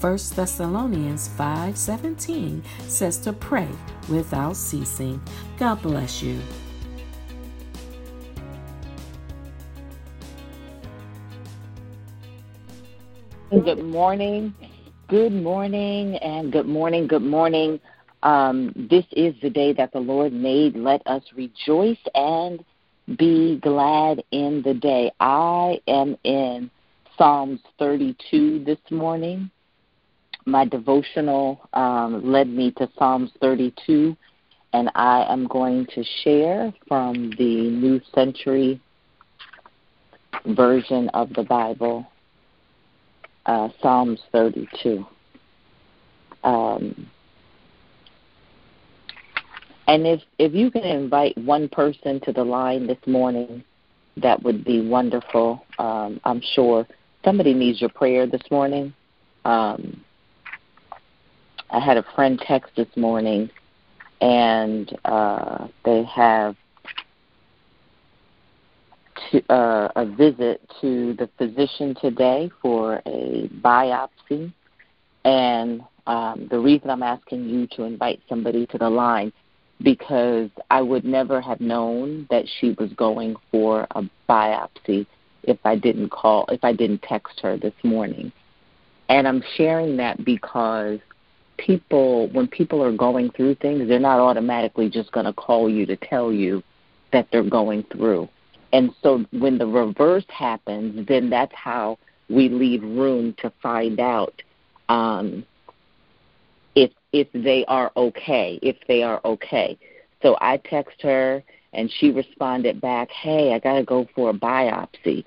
1 Thessalonians 5:17 says to pray without ceasing. God bless you. Good morning. Good morning and good morning. Good morning. Um, this is the day that the Lord made. Let us rejoice and be glad in the day. I am in Psalms 32 this morning my devotional um, led me to Psalms 32, and I am going to share from the New Century version of the Bible, uh, Psalms 32. Um, and if if you can invite one person to the line this morning, that would be wonderful. Um, I'm sure somebody needs your prayer this morning. Um, I had a friend text this morning, and uh, they have to, uh, a visit to the physician today for a biopsy. And um, the reason I'm asking you to invite somebody to the line because I would never have known that she was going for a biopsy if I didn't call, if I didn't text her this morning. And I'm sharing that because people when people are going through things, they're not automatically just going to call you to tell you that they're going through. And so when the reverse happens, then that's how we leave room to find out um, if if they are okay, if they are okay. So I text her and she responded back, "Hey, I got to go for a biopsy."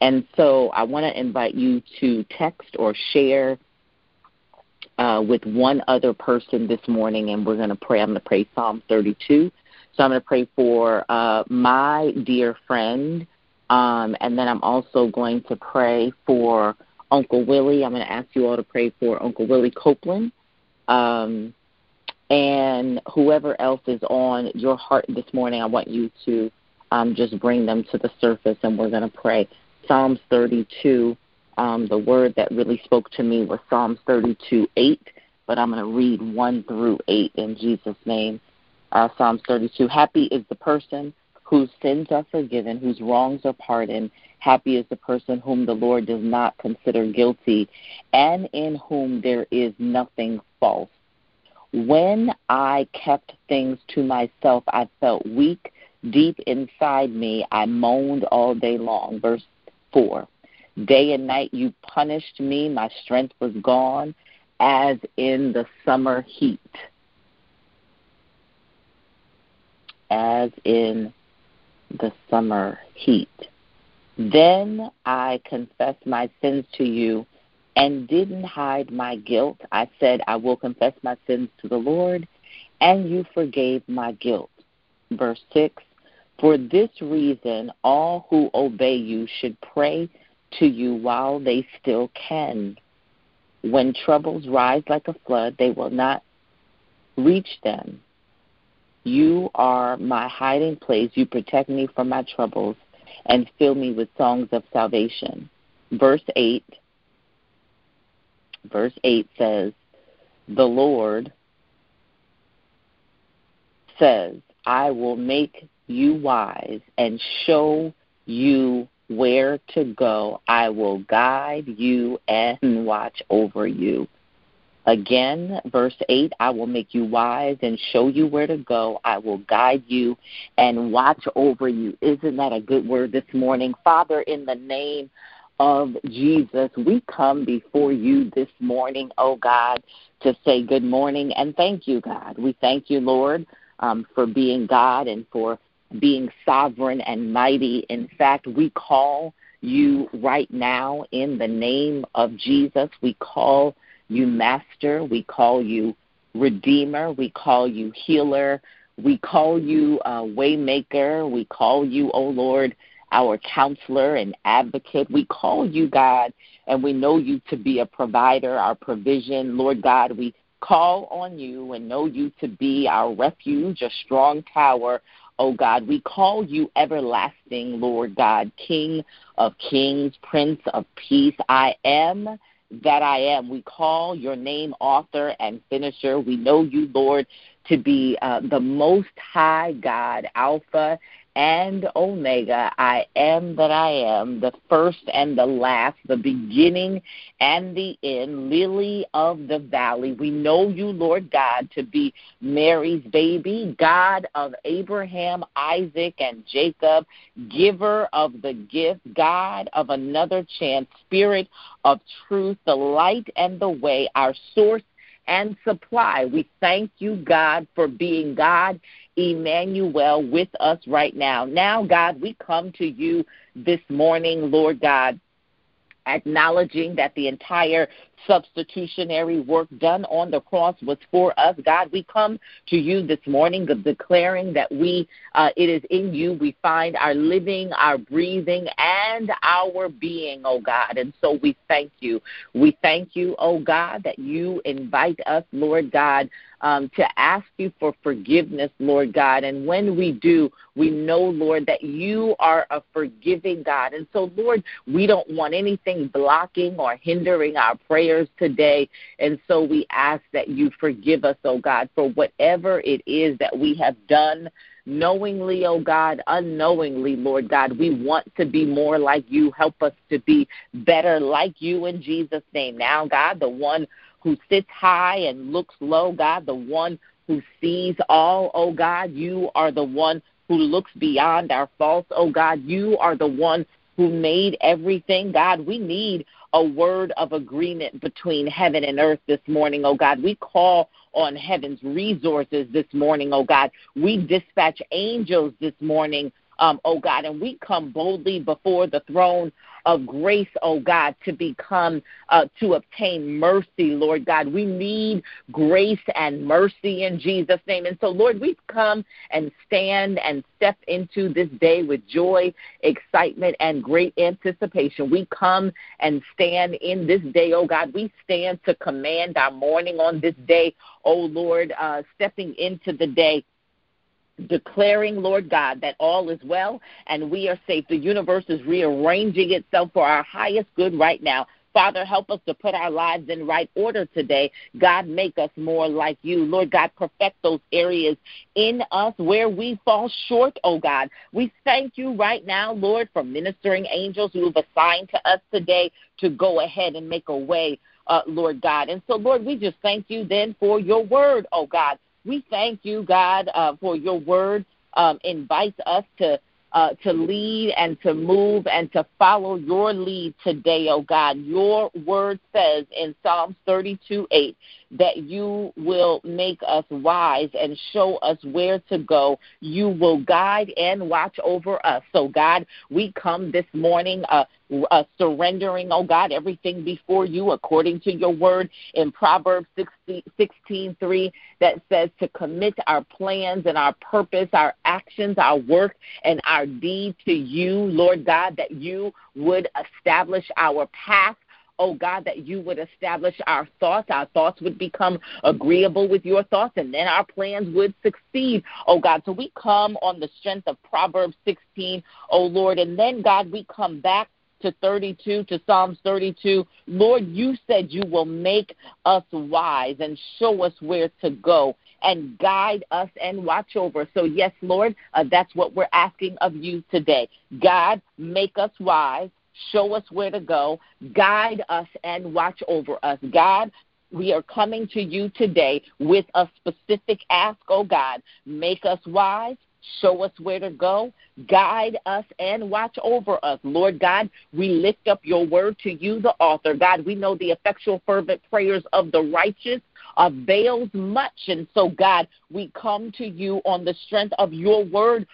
And so I want to invite you to text or share uh, with one other person this morning, and we're going to pray. I'm going to pray Psalm 32. So I'm going to pray for uh, my dear friend, um, and then I'm also going to pray for Uncle Willie. I'm going to ask you all to pray for Uncle Willie Copeland. Um, and whoever else is on your heart this morning, I want you to um, just bring them to the surface, and we're going to pray. Psalms 32 um, the word that really spoke to me was Psalms 32 8, but I'm going to read 1 through 8 in Jesus' name. Uh, Psalms 32 Happy is the person whose sins are forgiven, whose wrongs are pardoned. Happy is the person whom the Lord does not consider guilty, and in whom there is nothing false. When I kept things to myself, I felt weak. Deep inside me, I moaned all day long. Verse 4. Day and night you punished me. My strength was gone as in the summer heat. As in the summer heat. Then I confessed my sins to you and didn't hide my guilt. I said, I will confess my sins to the Lord, and you forgave my guilt. Verse 6 For this reason, all who obey you should pray to you while they still can. When troubles rise like a flood, they will not reach them. You are my hiding place. You protect me from my troubles and fill me with songs of salvation. Verse 8 verse 8 says, "The Lord says, I will make you wise and show you where to go. I will guide you and watch over you. Again, verse 8 I will make you wise and show you where to go. I will guide you and watch over you. Isn't that a good word this morning? Father, in the name of Jesus, we come before you this morning, oh God, to say good morning and thank you, God. We thank you, Lord, um, for being God and for being sovereign and mighty. In fact, we call you right now in the name of Jesus. We call you Master. We call you Redeemer. We call you Healer. We call you uh, Waymaker. We call you, O oh Lord, our counselor and advocate. We call you, God, and we know you to be a provider, our provision. Lord God, we call on you and know you to be our refuge, a strong tower. Oh God, we call you everlasting, Lord God, King of kings, Prince of peace. I am that I am. We call your name author and finisher. We know you, Lord, to be uh, the most high God, Alpha and Omega. I am that I am, the first and the last, the beginning and the end, lily of the valley. We know you, Lord God, to be Mary's baby, God of Abraham, Isaac, and Jacob, giver of the gift, God of another chance, spirit of truth, the light and the way, our source and supply. We thank you, God, for being God, Emmanuel, with us right now. Now, God, we come to you this morning, Lord God acknowledging that the entire substitutionary work done on the cross was for us. God, we come to you this morning declaring that we uh, it is in you we find our living, our breathing, and our being, oh God. And so we thank you. We thank you, oh God, that you invite us, Lord God, um, to ask you for forgiveness, Lord God. And when we do, we know, Lord, that you are a forgiving God. And so, Lord, we don't want anything blocking or hindering our prayers today. And so we ask that you forgive us, oh God, for whatever it is that we have done knowingly, oh God, unknowingly, Lord God. We want to be more like you. Help us to be better like you in Jesus' name. Now, God, the one who sits high and looks low, God, the one who sees all, oh God. You are the one who looks beyond our faults, oh God. You are the one who made everything, God. We need a word of agreement between heaven and earth this morning, oh God. We call on heaven's resources this morning, oh God. We dispatch angels this morning, um, oh God, and we come boldly before the throne of grace, oh God, to become, uh, to obtain mercy, Lord God. We need grace and mercy in Jesus' name. And so, Lord, we come and stand and step into this day with joy, excitement, and great anticipation. We come and stand in this day, oh God. We stand to command our morning on this day, oh Lord, uh, stepping into the day declaring, Lord God, that all is well and we are safe. The universe is rearranging itself for our highest good right now. Father, help us to put our lives in right order today. God, make us more like you. Lord God, perfect those areas in us where we fall short, oh God. We thank you right now, Lord, for ministering angels who have assigned to us today to go ahead and make a way, uh, Lord God. And so, Lord, we just thank you then for your word, oh God. We thank you, God, uh, for your word um, invites us to uh, to lead and to move and to follow your lead today, oh God. Your word says in Psalms 32 8 that you will make us wise and show us where to go. You will guide and watch over us. So, God, we come this morning uh, uh, surrendering, oh God, everything before you according to your word in Proverbs 16, 3 that says to commit our plans and our purpose, our actions, our work, and our deed to you, Lord God, that you would establish our path oh God, that you would establish our thoughts. Our thoughts would become agreeable with your thoughts, and then our plans would succeed, oh God. So we come on the strength of Proverbs 16, oh Lord, and then, God, we come back to 32, to Psalms 32. Lord, you said you will make us wise and show us where to go and guide us and watch over. So, yes, Lord, uh, that's what we're asking of you today. God, make us wise show us where to go, guide us, and watch over us. God, we are coming to you today with a specific ask, oh God. Make us wise, show us where to go, guide us, and watch over us. Lord God, we lift up your word to you, the author. God, we know the effectual, fervent prayers of the righteous avails much. And so, God, we come to you on the strength of your word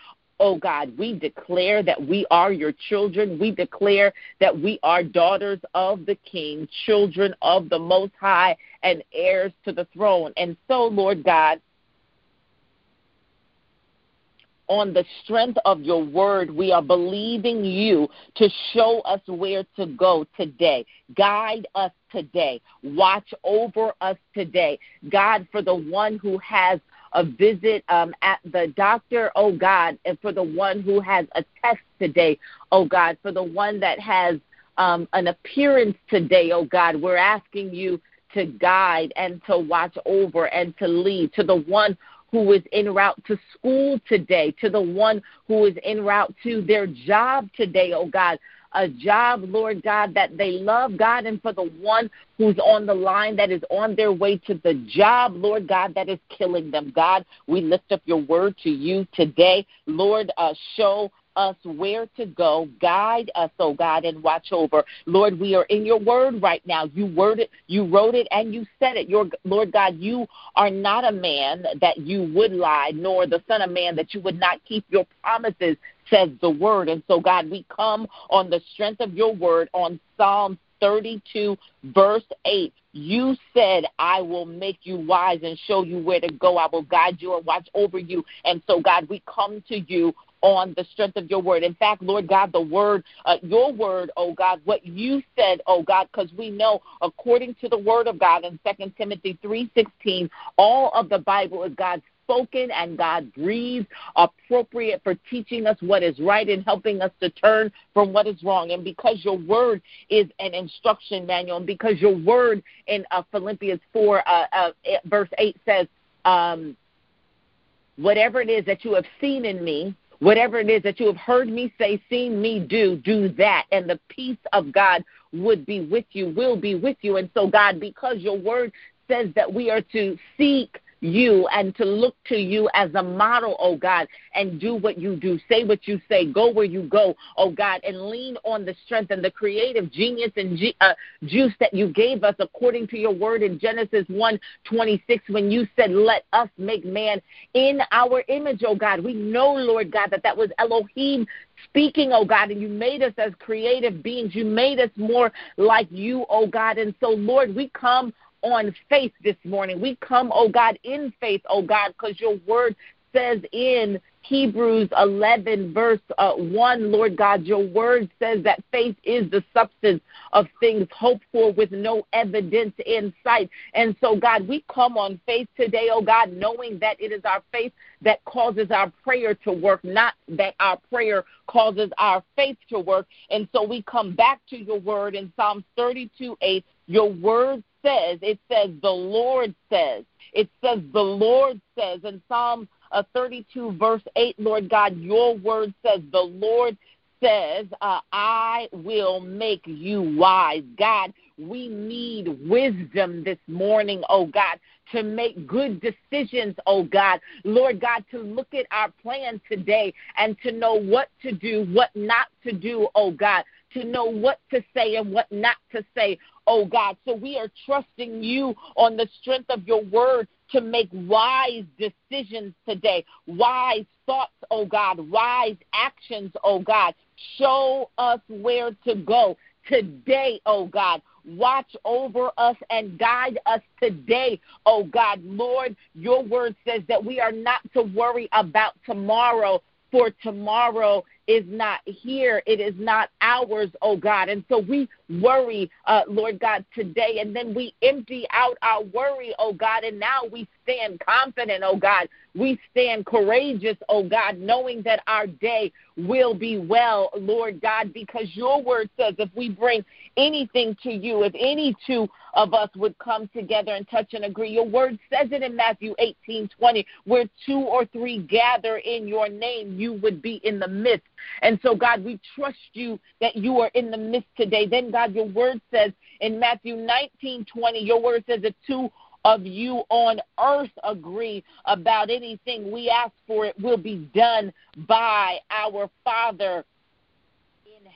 Oh God, we declare that we are your children. We declare that we are daughters of the King, children of the Most High, and heirs to the throne. And so, Lord God, on the strength of your word, we are believing you to show us where to go today. Guide us today. Watch over us today. God, for the one who has a visit um, at the doctor, oh God, and for the one who has a test today, oh God, for the one that has um, an appearance today, oh God, we're asking you to guide and to watch over and to lead to the one who is en route to school today, to the one who is en route to their job today, oh God a job, Lord God, that they love, God, and for the one who's on the line that is on their way to the job, Lord God, that is killing them. God, we lift up your word to you today. Lord, uh, show us where to go. Guide us, oh God, and watch over. Lord, we are in your word right now. You word it, you wrote it, and you said it. Your Lord God, you are not a man that you would lie, nor the son of man that you would not keep your promises says the word. And so, God, we come on the strength of your word on Psalm 32, verse 8. You said, I will make you wise and show you where to go. I will guide you and watch over you. And so, God, we come to you on the strength of your word. In fact, Lord God, the word, uh, your word, oh God, what you said, oh God, because we know according to the word of God in Second Timothy 3.16, all of the Bible is God's spoken and God breathed, appropriate for teaching us what is right and helping us to turn from what is wrong. And because your word is an instruction manual, and because your word in uh, Philippians 4, uh, uh, verse 8 says, um, whatever it is that you have seen in me, whatever it is that you have heard me say, seen me do, do that. And the peace of God would be with you, will be with you. And so, God, because your word says that we are to seek you and to look to you as a model, oh God, and do what you do, say what you say, go where you go, oh God, and lean on the strength and the creative genius and uh, juice that you gave us according to your word in Genesis 1 26 when you said, Let us make man in our image, oh God. We know, Lord God, that that was Elohim speaking, oh God, and you made us as creative beings. You made us more like you, oh God. And so, Lord, we come on faith this morning. We come, oh God, in faith, oh God, because your word says in Hebrews 11, verse uh, 1, Lord God, your word says that faith is the substance of things hoped for with no evidence in sight. And so, God, we come on faith today, oh God, knowing that it is our faith that causes our prayer to work, not that our prayer causes our faith to work. And so we come back to your word in Psalms 32 8. Your word says, it says, the Lord says. It says, the Lord says. In Psalm uh, 32, verse 8, Lord God, your word says, the Lord says, uh, I will make you wise. God, we need wisdom this morning, oh God, to make good decisions, oh God. Lord God, to look at our plan today and to know what to do, what not to do, oh God to know what to say and what not to say, oh God. So we are trusting you on the strength of your word to make wise decisions today, wise thoughts, oh God, wise actions, oh God. Show us where to go today, oh God. Watch over us and guide us today, oh God. Lord, your word says that we are not to worry about tomorrow, for tomorrow is not here. It is not ours, oh God. And so we worry, uh, Lord God, today, and then we empty out our worry, oh God, and now we stand confident, oh God. We stand courageous, oh God, knowing that our day will be well, Lord God, because your word says if we bring anything to you, if any two of us would come together and touch and agree, your word says it in Matthew 18 20, where two or three gather in your name, you would be in the midst. And so, God, we trust you that you are in the midst today. Then, God, your word says in Matthew 19 20, your word says that two of you on earth agree about anything we ask for, it will be done by our Father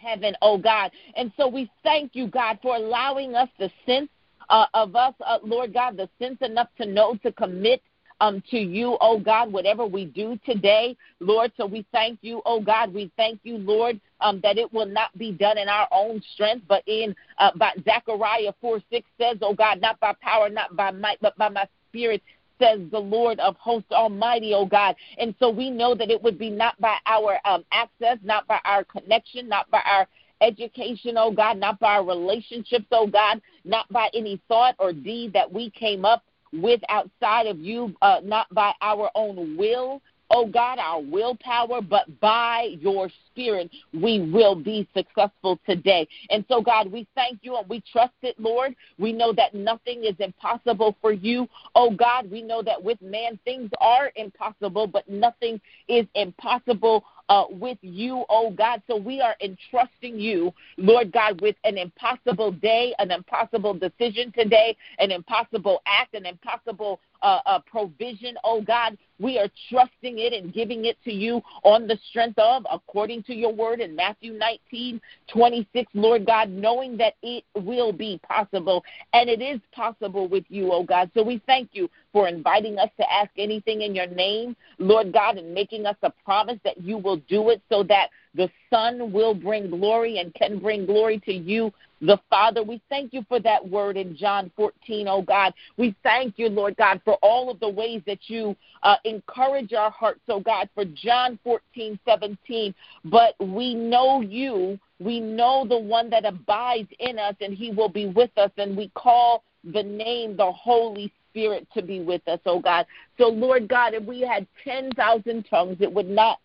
heaven, oh God. And so we thank you, God, for allowing us the sense uh, of us, uh, Lord God, the sense enough to know to commit um, to you, oh God, whatever we do today, Lord. So we thank you, oh God. We thank you, Lord, um, that it will not be done in our own strength, but in uh, by Zechariah 4 6 says, oh God, not by power, not by might, but by my spirit, says the Lord of hosts Almighty, oh God. And so we know that it would be not by our um, access, not by our connection, not by our education, oh God, not by our relationships, oh God, not by any thought or deed that we came up with outside of you, uh, not by our own will, oh God, our willpower, but by your spirit, we will be successful today. And so, God, we thank you and we trust it, Lord. We know that nothing is impossible for you. Oh God, we know that with man things are impossible, but nothing is impossible uh, with you, oh God. So we are entrusting you, Lord God, with an impossible day, an impossible decision today, an impossible act, an impossible uh, uh, provision, oh God. We are trusting it and giving it to you on the strength of, according to your word in Matthew 19, 26, Lord God, knowing that it will be possible. And it is possible with you, oh God. So we thank you for inviting us to ask anything in your name, Lord God, and making us a promise that you will do it so that the Son will bring glory and can bring glory to you, the Father. We thank you for that word in John 14, oh God. We thank you, Lord God, for all of the ways that you uh, encourage our hearts, oh God, for John 14, 17. But we know you. We know the one that abides in us, and he will be with us, and we call the name the Holy Spirit to be with us, oh God. So, Lord God, if we had 10,000 tongues, it would not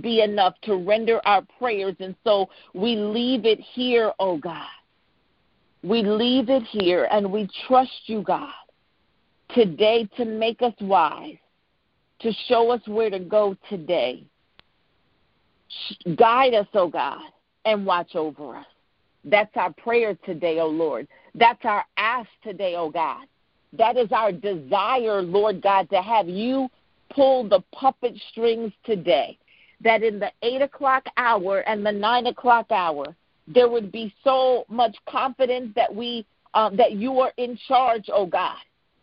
be enough to render our prayers. And so we leave it here, oh God. We leave it here and we trust you, God, today to make us wise, to show us where to go today. Guide us, oh God, and watch over us. That's our prayer today, oh Lord. That's our ask today, oh God. That is our desire, Lord God, to have you pull the puppet strings today that in the eight o'clock hour and the nine o'clock hour, there would be so much confidence that we um, that you are in charge, oh God,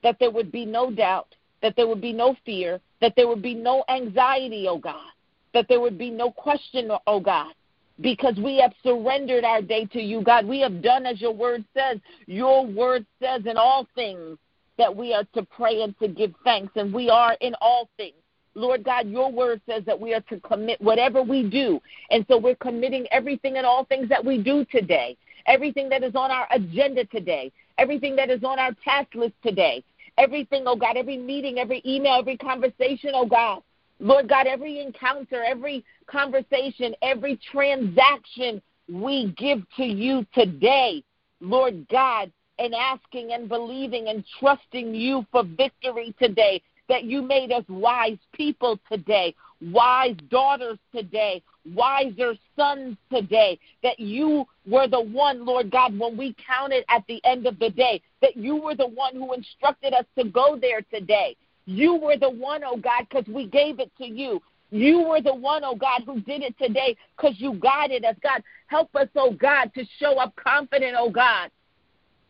that there would be no doubt, that there would be no fear, that there would be no anxiety, oh God, that there would be no question, oh God, because we have surrendered our day to you, God. We have done as your word says. Your word says in all things that we are to pray and to give thanks, and we are in all things. Lord God, your word says that we are to commit whatever we do. And so we're committing everything and all things that we do today, everything that is on our agenda today, everything that is on our task list today, everything, oh God, every meeting, every email, every conversation, oh God. Lord God, every encounter, every conversation, every transaction we give to you today, Lord God, and asking and believing and trusting you for victory today that you made us wise people today, wise daughters today, wiser sons today, that you were the one, Lord God, when we counted at the end of the day, that you were the one who instructed us to go there today. You were the one, oh God, because we gave it to you. You were the one, oh God, who did it today because you guided us. God, help us, oh God, to show up confident, oh God.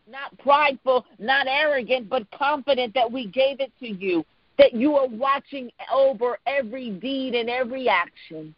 Not prideful, not arrogant, but confident that we gave it to you that you are watching over every deed and every action.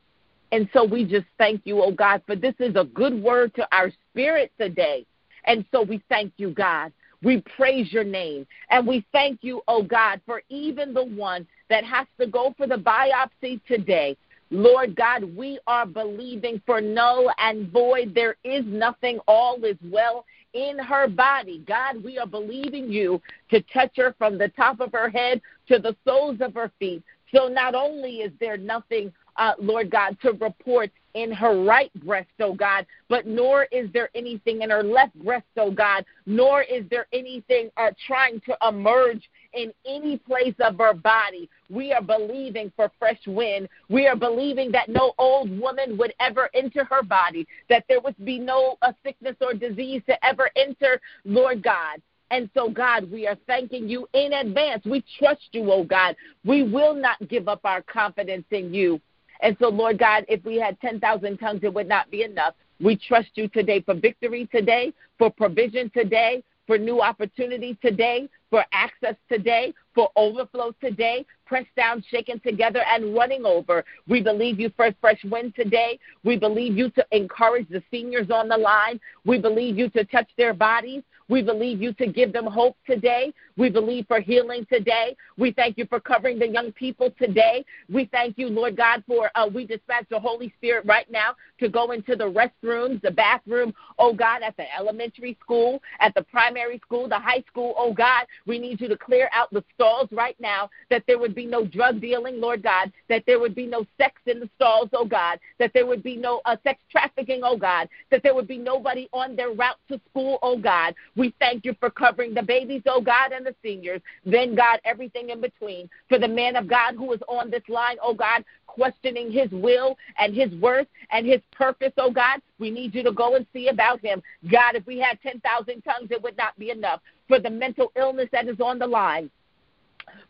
And so we just thank you, oh God, for this is a good word to our spirit today. And so we thank you, God. We praise your name. And we thank you, oh God, for even the one that has to go for the biopsy today. Lord God, we are believing for no and void. There is nothing. All is well in her body. God, we are believing you to touch her from the top of her head to the soles of her feet. So not only is there nothing, uh, Lord God, to report in her right breast, oh God, but nor is there anything in her left breast, oh God, nor is there anything uh, trying to emerge in any place of her body. We are believing for fresh wind. We are believing that no old woman would ever enter her body, that there would be no sickness or disease to ever enter, Lord God. And so, God, we are thanking you in advance. We trust you, oh God. We will not give up our confidence in you. And so, Lord God, if we had 10,000 tongues, it would not be enough. We trust you today for victory today, for provision today, for new opportunity today, for access today, for overflow today, pressed down, shaken together, and running over. We believe you for a fresh wind today. We believe you to encourage the seniors on the line. We believe you to touch their bodies. We believe you to give them hope today. We believe for healing today. We thank you for covering the young people today. We thank you, Lord God, for uh, we dispatch the Holy Spirit right now to go into the restrooms, the bathroom, oh God, at the elementary school, at the primary school, the high school, oh God. We need you to clear out the stalls right now, that there would be no drug dealing, Lord God, that there would be no sex in the stalls, oh God, that there would be no uh, sex trafficking, oh God, that there would be nobody on their route to school, oh God. We thank you for covering the babies, oh God, and the seniors. Then, God, everything in between. For the man of God who is on this line, oh God, questioning his will and his worth and his purpose, oh God, we need you to go and see about him. God, if we had 10,000 tongues, it would not be enough. For the mental illness that is on the line,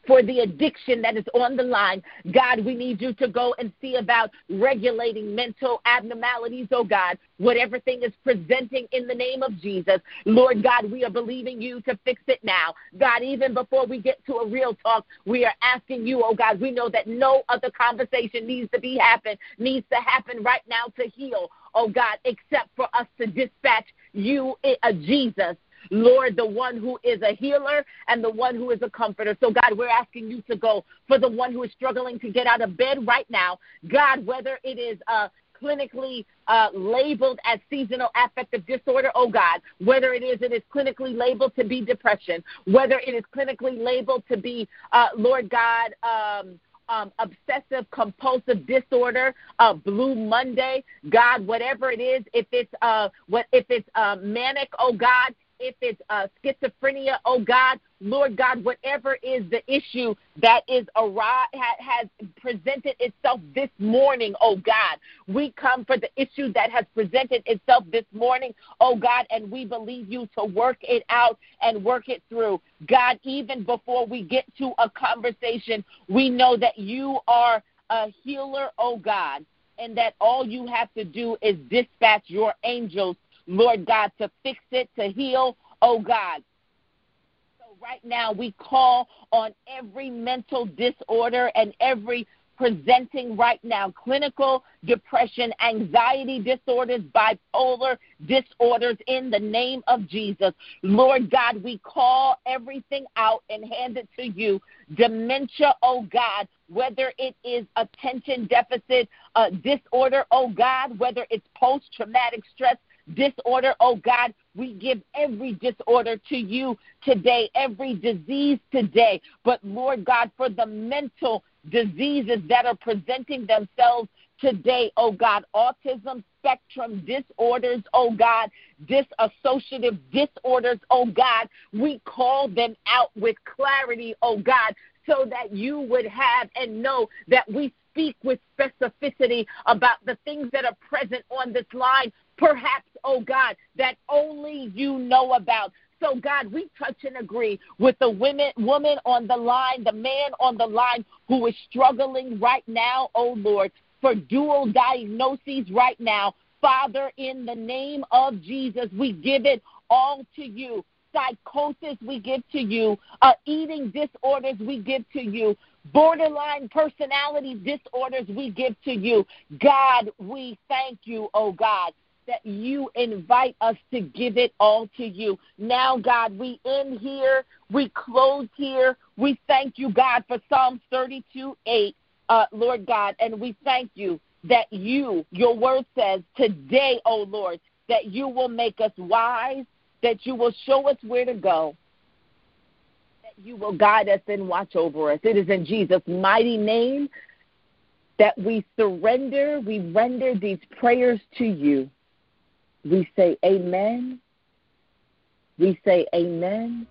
for the addiction that is on the line. God, we need you to go and see about regulating mental abnormalities, oh God, whatever thing is presenting in the name of Jesus. Lord God, we are believing you to fix it now. God, even before we get to a real talk, we are asking you, oh God, we know that no other conversation needs to be happen, needs to happen right now to heal, oh God, except for us to dispatch you, eh, Jesus, Lord, the one who is a healer and the one who is a comforter. So, God, we're asking you to go for the one who is struggling to get out of bed right now. God, whether it is uh, clinically uh, labeled as seasonal affective disorder, oh God, whether it is it is clinically labeled to be depression, whether it is clinically labeled to be, uh, Lord God, um, um, obsessive compulsive disorder, uh, Blue Monday, God, whatever it is, if it's uh, what if it's uh, manic, oh God, if it's uh, schizophrenia, oh God, Lord God, whatever is the issue that is arise, has presented itself this morning, oh God, we come for the issue that has presented itself this morning, oh God, and we believe you to work it out and work it through. God, even before we get to a conversation, we know that you are a healer, oh God, and that all you have to do is dispatch your angels Lord God, to fix it, to heal, oh God. So right now we call on every mental disorder and every presenting right now clinical depression, anxiety disorders, bipolar disorders in the name of Jesus. Lord God, we call everything out and hand it to you. Dementia, oh God, whether it is attention deficit uh, disorder, oh God, whether it's post traumatic stress disorder, oh God, we give every disorder to you today, every disease today. But Lord God, for the mental diseases that are presenting themselves today, oh God, autism spectrum disorders, oh God, disassociative disorders, oh God, we call them out with clarity, oh God, so that you would have and know that we speak with specificity about the things that are present on this line, perhaps, oh God, that only you know about. So, God, we touch and agree with the women, woman on the line, the man on the line who is struggling right now, oh Lord, for dual diagnoses right now. Father, in the name of Jesus, we give it all to you. Psychosis, we give to you. Uh, eating disorders, we give to you borderline personality disorders we give to you. God, we thank you, oh God, that you invite us to give it all to you. Now, God, we end here. We close here. We thank you, God, for Psalms 32 8, uh, Lord God. And we thank you that you, your word says, today, O oh Lord, that you will make us wise, that you will show us where to go, that you will guide us and watch over us. It is in Jesus' mighty name that we surrender, we render these prayers to you. We say amen. We say amen.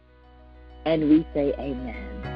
And we say amen.